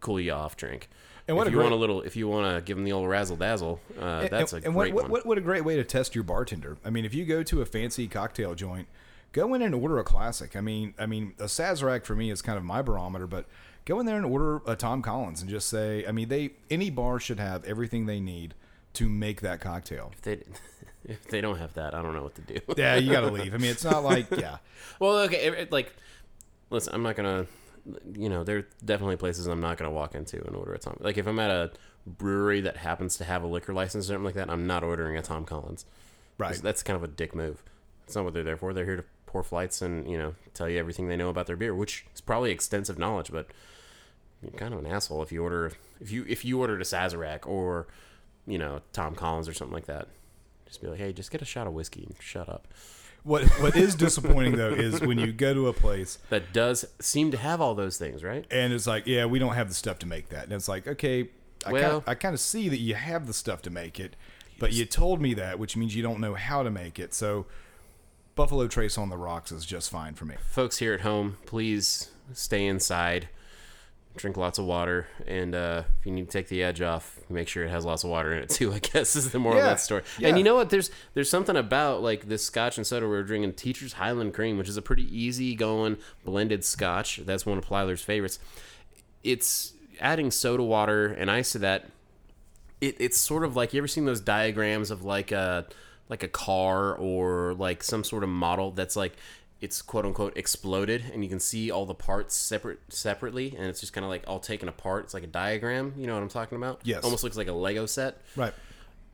cool you off drink. And what if you great- want a little, if you want to give them the old razzle dazzle, uh, that's and, a and great what, one. What, what a great way to test your bartender. I mean, if you go to a fancy cocktail joint, go in and order a classic. I mean, I mean, a Sazerac for me is kind of my barometer, but go in there and order a Tom Collins and just say, I mean, they any bar should have everything they need to make that cocktail. If they, if they don't have that, I don't know what to do. Yeah, you got to leave. I mean, it's not like yeah. well, okay, it- it- like, listen, I'm not gonna, you know, there are definitely places I'm not gonna walk into and order a Tom. Like, if I'm at a brewery that happens to have a liquor license or something like that, I'm not ordering a Tom Collins. Right. That's kind of a dick move. It's not what they're there for. They're here to pour flights and you know tell you everything they know about their beer, which is probably extensive knowledge, but you're kind of an asshole if you order if you if you ordered a Sazerac or you know Tom Collins or something like that. Just be like, hey, just get a shot of whiskey and shut up. What what is disappointing though is when you go to a place That does seem to have all those things, right? and it's like, yeah, we don't have the stuff to make that. And it's like, okay, I Well- kind I kind of see that you have the stuff to make it, but you told me that, which means you don't know how to make it. So Buffalo Trace on the rocks is just fine for me. Folks here at home, please stay inside, drink lots of water, and uh, if you need to take the edge off, make sure it has lots of water in it too. I guess is the moral Yeah, of that story. yeah. And you know what? There's there's something about like this Scotch and soda we're drinking, Teacher's Highland Cream, which is a pretty easy going blended Scotch. That's one of Plyler's favorites. It's adding soda water and ice to that it, it's sort of like you ever seen those diagrams of like a like a car or like some sort of model that's like it's quote unquote exploded and you can see all the parts separate separately and it's just kind of like all taken apart it's like a diagram you know what i'm talking about Yes. almost looks like a lego set Right.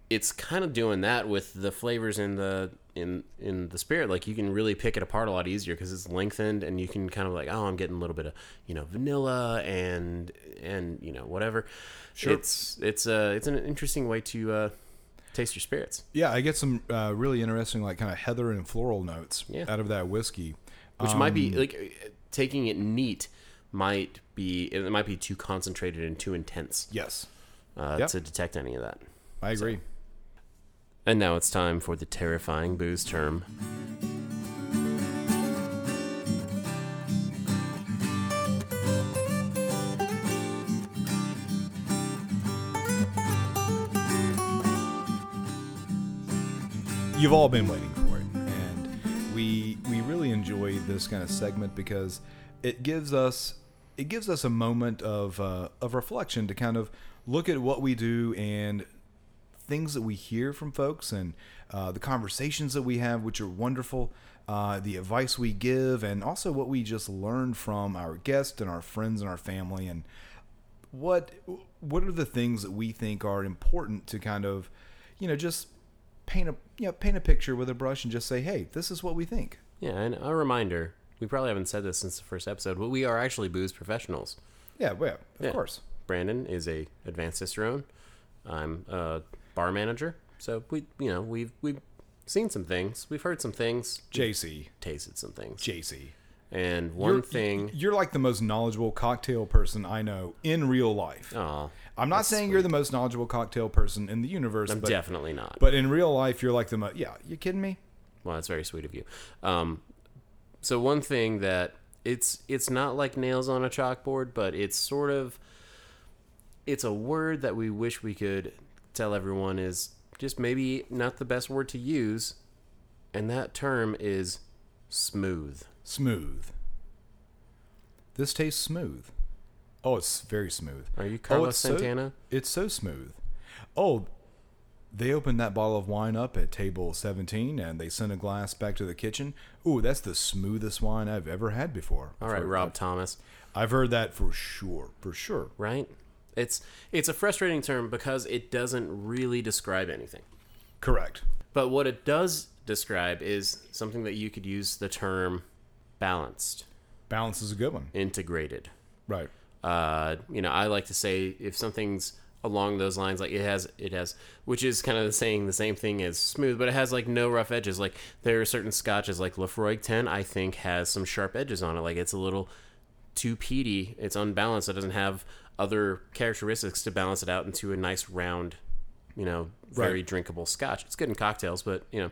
it's kind of doing that with the flavors in the in in the spirit like you can really pick it apart a lot easier because it's lengthened and you can kind of like oh i'm getting a little bit of you know vanilla and and you know whatever Sure. it's it's uh it's an interesting way to uh taste your spirits Yeah, I get some uh, really interesting, like kind of heather and floral notes Yeah. out of that whiskey. which might be Um, like uh, taking it neat might be it might be too concentrated and too intense Yes, uh, Yep. to detect any of that I agree. and now it's time for the terrifying booze term You've all been waiting for it, and we we really enjoy this kind of segment because it gives us it gives us a moment of uh, of reflection to kind of look at what we do and things that we hear from folks and uh, the conversations that we have, which are wonderful, uh, the advice we give, and also what we just learned from our guests and our friends and our family, and what what are the things that we think are important to kind of, you know, just paint a you know, paint a picture with a brush and just say, hey, this is what we think. Yeah, and a reminder, we probably haven't said this since the first episode, but we are actually booze professionals. Yeah, well, of Yeah. course. Brandon is a advanced cicerone. I'm a bar manager. So we you know, we've we've seen some things, we've heard some things, JC, tasted some things. JC. And one You're- thing You're like the most knowledgeable cocktail person I know in real life. Oh, I'm not saying you're the most knowledgeable cocktail person in the universe, I'm but definitely not. but in real life, you're like the most. Yeah, you kidding me? Well, that's very sweet of you. Um, so one thing that it's it's not like nails on a chalkboard, but it's sort of it's a word that we wish we could tell everyone is just maybe not the best word to use, and that term is smooth. Smooth. This tastes smooth. Oh, it's very smooth. Are you Oh, Carlos it's so- Santana? It's so smooth. Oh, they opened that bottle of wine up at table 17 and they sent a glass back to the kitchen. Ooh, that's the smoothest wine I've ever had before. All right, Rob Thomas. I've heard that for sure. For sure. Right? It's it's a frustrating term because it doesn't really describe anything. Correct. But what it does describe is something that you could use the term balanced, Balance is a good one. integrated. Right. Uh, you know, I like to say if something's along those lines, like it has, it has, which is kind of saying the same thing as smooth, but it has like no rough edges. Like there are certain scotches, like Laphroaig 10, I think has some sharp edges on it. Like it's a little too peaty. It's unbalanced. It doesn't have other characteristics to balance it out into a nice round, you know, very Right. drinkable scotch. It's good in cocktails, but you know,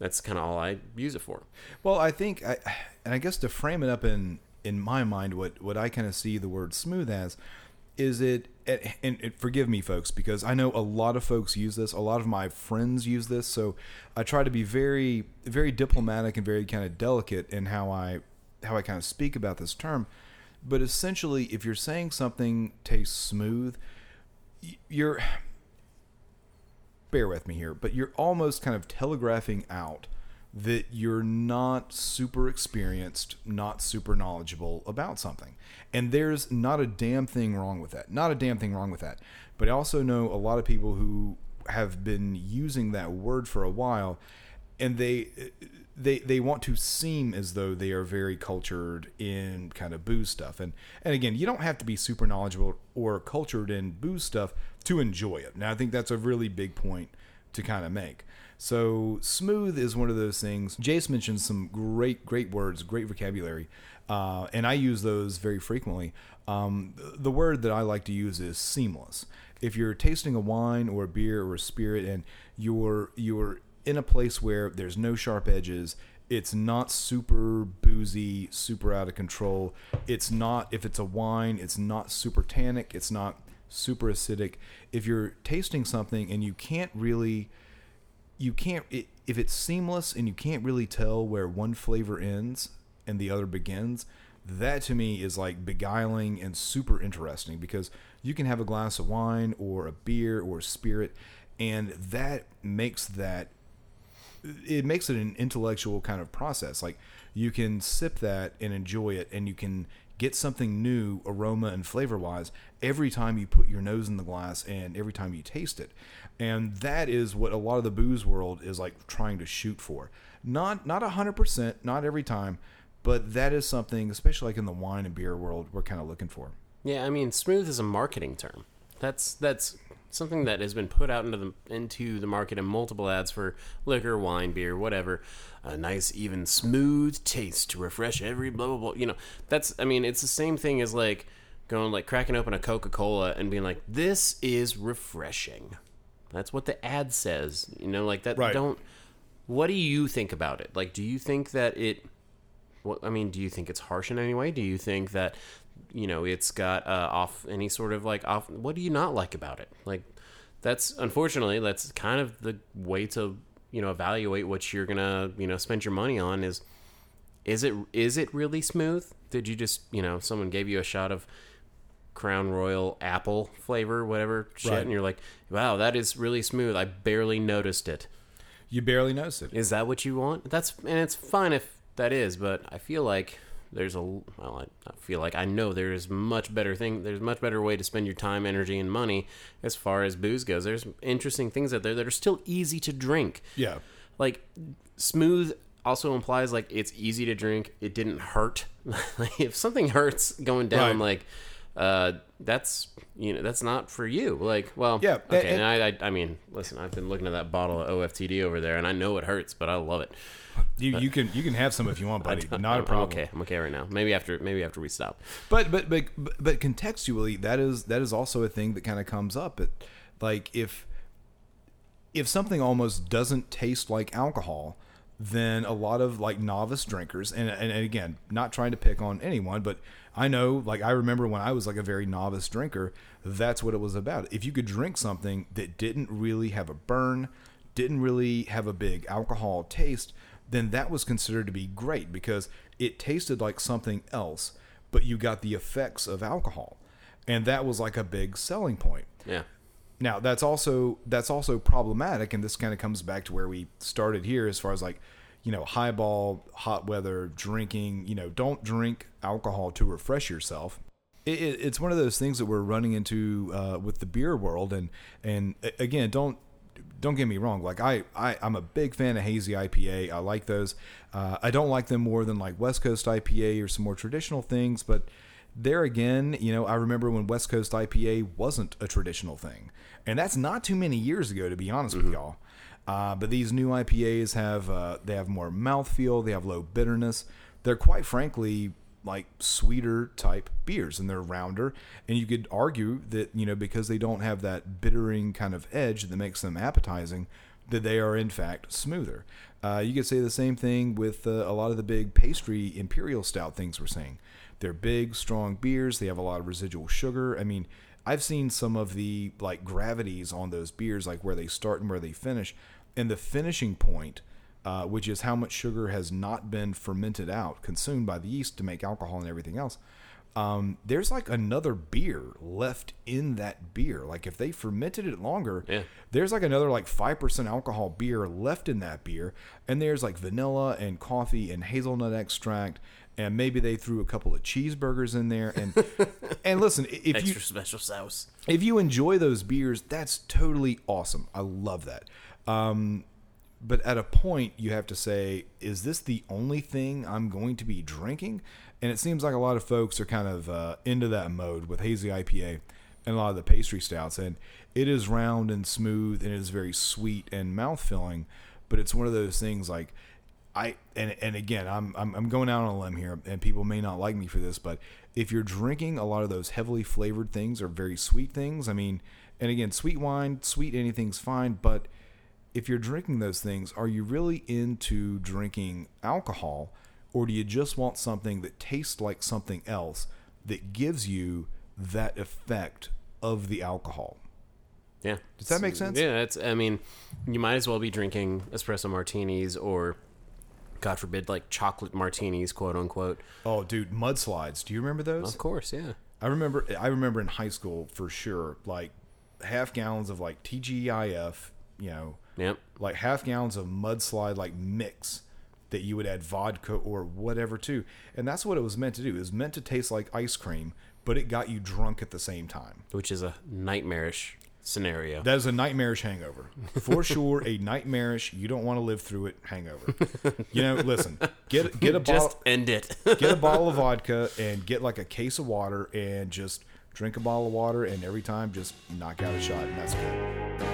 that's kind of all I use it for. Well, I think, I, and I guess to frame it up in in my mind, what what I kind of see the word smooth as is it, and, and forgive me, folks, because I know a lot of folks use this. A lot of my friends use this, so I try to be very very diplomatic and very kind of delicate in how I how I kind of speak about this term. But essentially, if you're saying something tastes smooth, you're bear with me here, but you're almost kind of telegraphing out that you're not super experienced, not super knowledgeable about something. And there's not a damn thing wrong with that. Not a damn thing wrong with that. But I also know a lot of people who have been using that word for a while and they they they want to seem as though they are very cultured in kind of booze stuff and and again you don't have to be super knowledgeable or cultured in booze stuff to enjoy it. Now i think that's a really big point to kind of make. So smooth is one of those things. Jayce mentioned some great great words great vocabulary uh, and i use those very frequently. Um, the word that i like to use is seamless. If you're tasting a wine or a beer or a spirit and you're you're in a place where there's no sharp edges it's not super boozy super out of control it's not if it's a wine it's not super tannic it's not super acidic. If you're tasting something and you can't really you can't it, if it's seamless and you can't really tell where one flavor ends and the other begins that to me is like beguiling and super interesting because you can have a glass of wine or a beer or a spirit and that makes that it makes it an intellectual kind of process. Like you can sip that and enjoy it and you can get something new aroma and flavor wise every time you put your nose in the glass and every time you taste it. And that is what a lot of the booze world is like trying to shoot for. Not not 100% not every time but that is something especially like in the wine and beer world we're kind of looking for. Yeah, I mean, smooth is a marketing term. That's that's something that has been put out into the into the market in multiple ads for liquor, wine, beer, whatever. A nice, even, smooth taste to refresh every blah blah blah. You know, that's. I mean, it's the same thing as like going like cracking open a Coca Cola and being like, "This is refreshing." That's what the ad says. You know, like that. Right. Don't. What do you think about it? Like, do you think that it what I mean, do you think it's harsh in any way? Do you think that you know it's got uh, off any sort of like off? What do you not like about it? Like that's unfortunately that's kind of the way to you know evaluate what you're gonna you know spend your money on is is it is it really smooth? Did you just you know someone gave you a shot of Crown Royal apple flavor, whatever shit, Right. and you're like, wow, that is really smooth. I barely noticed it. you barely notice it Is that what you want? That's and it's fine if that is, but I feel like there's a well, I, I feel like I know there is much better thing. There's much better way to spend your time, energy, and money as far as booze goes. There's interesting things out there that are still easy to drink. yeah Like smooth also implies like it's easy to drink. It didn't hurt. like if something hurts going down, Right. like uh, that's you know that's not for you. Like well, Yeah, okay. and- And, I, I I mean, listen, I've been looking at that bottle of OFTD over there, and I know it hurts, but I love it. you, you can you can have some if you want buddy not a problem I'm okay. I'm okay right now. Maybe after maybe after we stop. But but but but contextually, that is that is also a thing that kind of comes up. It, like if if something almost doesn't taste like alcohol, then a lot of like novice drinkers, and and again, not trying to pick on anyone, but I know, like I remember when I was like a very novice drinker, that's what it was about. If you could drink something that didn't really have a burn, didn't really have a big alcohol taste, then that was considered to be great because it tasted like something else, but you got the effects of alcohol. And that was like a big selling point. Yeah. Now that's also that's also problematic, and this kind of comes back to where we started here, as far as like, you know, highball, hot weather, drinking. You know, don't drink alcohol to refresh yourself. It, it, it's one of those things that we're running into uh, with the beer world, and and again, don't don't get me wrong. Like I, I I'm a big fan of hazy IPA. I like those. Uh, I don't like them more than like West Coast IPA or some more traditional things, but there again, you know, I remember when West Coast IPA wasn't a traditional thing, and that's not too many years ago, to be honest with y'all. Uh, but these new IPAs have uh, they have more mouthfeel, they have low bitterness. They're quite frankly like sweeter type beers, and they're rounder. And you could argue that you know because they don't have that bittering kind of edge that makes them appetizing, that they are in fact smoother. Uh, you could say the same thing with uh, a lot of the big pastry imperial stout things we're seeing. They're big, strong beers. They have a lot of residual sugar. I mean, I've seen some of the like gravities on those beers, like where they start and where they finish, and the finishing point, uh, which is how much sugar has not been fermented out, consumed by the yeast to make alcohol and everything else. Um, there's like another beer left in that beer. Like if they fermented it longer, Yeah. there's like another like 5% alcohol beer left in that beer and there's like vanilla and coffee and hazelnut extract and maybe they threw a couple of cheeseburgers in there and and listen if Extra you special sauce. if you enjoy those beers that's totally awesome i love that um but at a point you have to say, is this the only thing I'm going to be drinking? And it seems like a lot of folks are kind of uh, into that mode with hazy IPA and a lot of the pastry stouts, and it is round and smooth and it is very sweet and mouth filling. But it's one of those things like I and and again I'm, I'm I'm going out on a limb here, and people may not like me for this, but if you're drinking a lot of those heavily flavored things or very sweet things, I mean, and again, sweet wine, sweet anything's fine, but if you're drinking those things, are you really into drinking alcohol, or do you just want something that tastes like something else that gives you that effect of the alcohol? Yeah. Does that make sense? Yeah, it's I mean, you might as well be drinking espresso martinis or God forbid like chocolate martinis, quote unquote. Oh, dude, mudslides. Do you remember those? Of course, yeah. I remember I remember in high school for sure, like half gallons of like TGIF, you know, Yep. like half gallons of mudslide like mix that you would add vodka or whatever to. And that's what it was meant to do. It was meant to taste like ice cream, but it got you drunk at the same time. Which is a nightmarish scenario. That is a nightmarish hangover. For sure, a nightmarish, you don't want to live through it hangover. You know, listen, get get a Just end it. get a bottle of vodka and get like a case of water and just drink a bottle of water and every time just knock out a shot and that's good.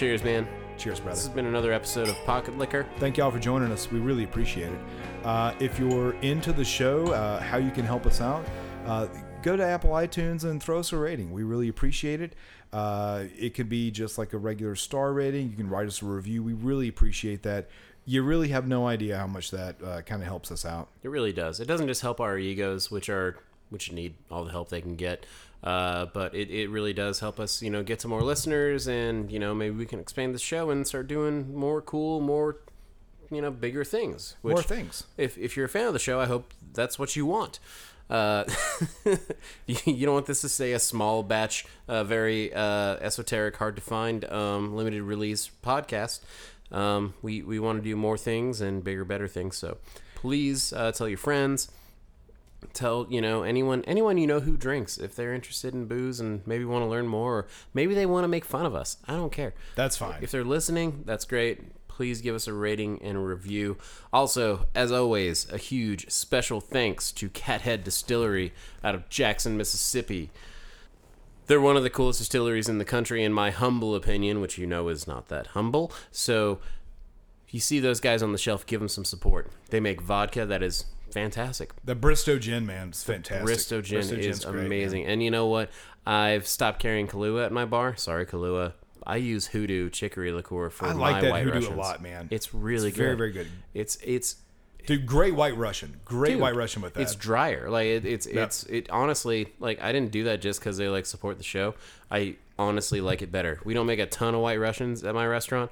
Cheers, man. Cheers, brother. This has been another episode of Pocket Liquor. Thank y'all for joining us. We really appreciate it. Uh, if you're into the show, uh, how you can help us out, uh, go to Apple iTunes and throw us a rating. We really appreciate it. Uh, it could be just like a regular star rating. You can write us a review. We really appreciate that. You really have no idea how much that uh, kind of helps us out. It really does. It doesn't just help our egos, which are which need all the help they can get, uh, but it, it really does help us, you know, get some more listeners, and you know maybe we can expand the show and start doing more cool, more you know, bigger things. Which, More things. If if you're a fan of the show, I hope that's what you want. Uh, you, you don't want this to stay a small batch, uh, very uh, esoteric, hard to find, um, limited release podcast. Um, we we want to do more things and bigger, better things. So please uh, tell your friends. Tell you know anyone anyone you know who drinks if they're interested in booze and maybe want to learn more or maybe they want to make fun of us. I don't care. That's fine. If they're listening, that's great. Please give us a rating and a review. Also, as always, a huge special thanks to Cathead Distillery out of Jackson, Mississippi. They're one of the coolest distilleries in the country, in my humble opinion, which you know is not that humble. So, if you see those guys on the shelf, give them some support. They make vodka that is fantastic. The Bristow Gin, man, is fantastic. Bristow gin Bristow is great, man. amazing. And you know what? I've stopped carrying Kahlua at my bar. Sorry, Kahlua. I use Hoodoo chicory liqueur for I my like that white Hoodoo Russians. a lot, man. It's really It's good. very, very good. It's it's Dude, great White Russian. Great dude, White Russian with that. It's drier. Like it, it's it's it honestly like I didn't do that just because they like support the show. I honestly like it better. We don't make a ton of White Russians at my restaurant,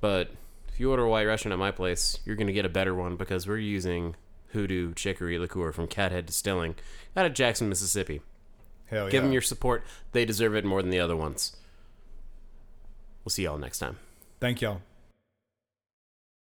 but if you order a White Russian at my place, you're gonna get a better one because we're using Hoodoo chicory liqueur from Cathead Distilling out of Jackson, Mississippi. Hell yeah. Give them your support. They deserve it more than the other ones. We'll see y'all next time. Thank y'all.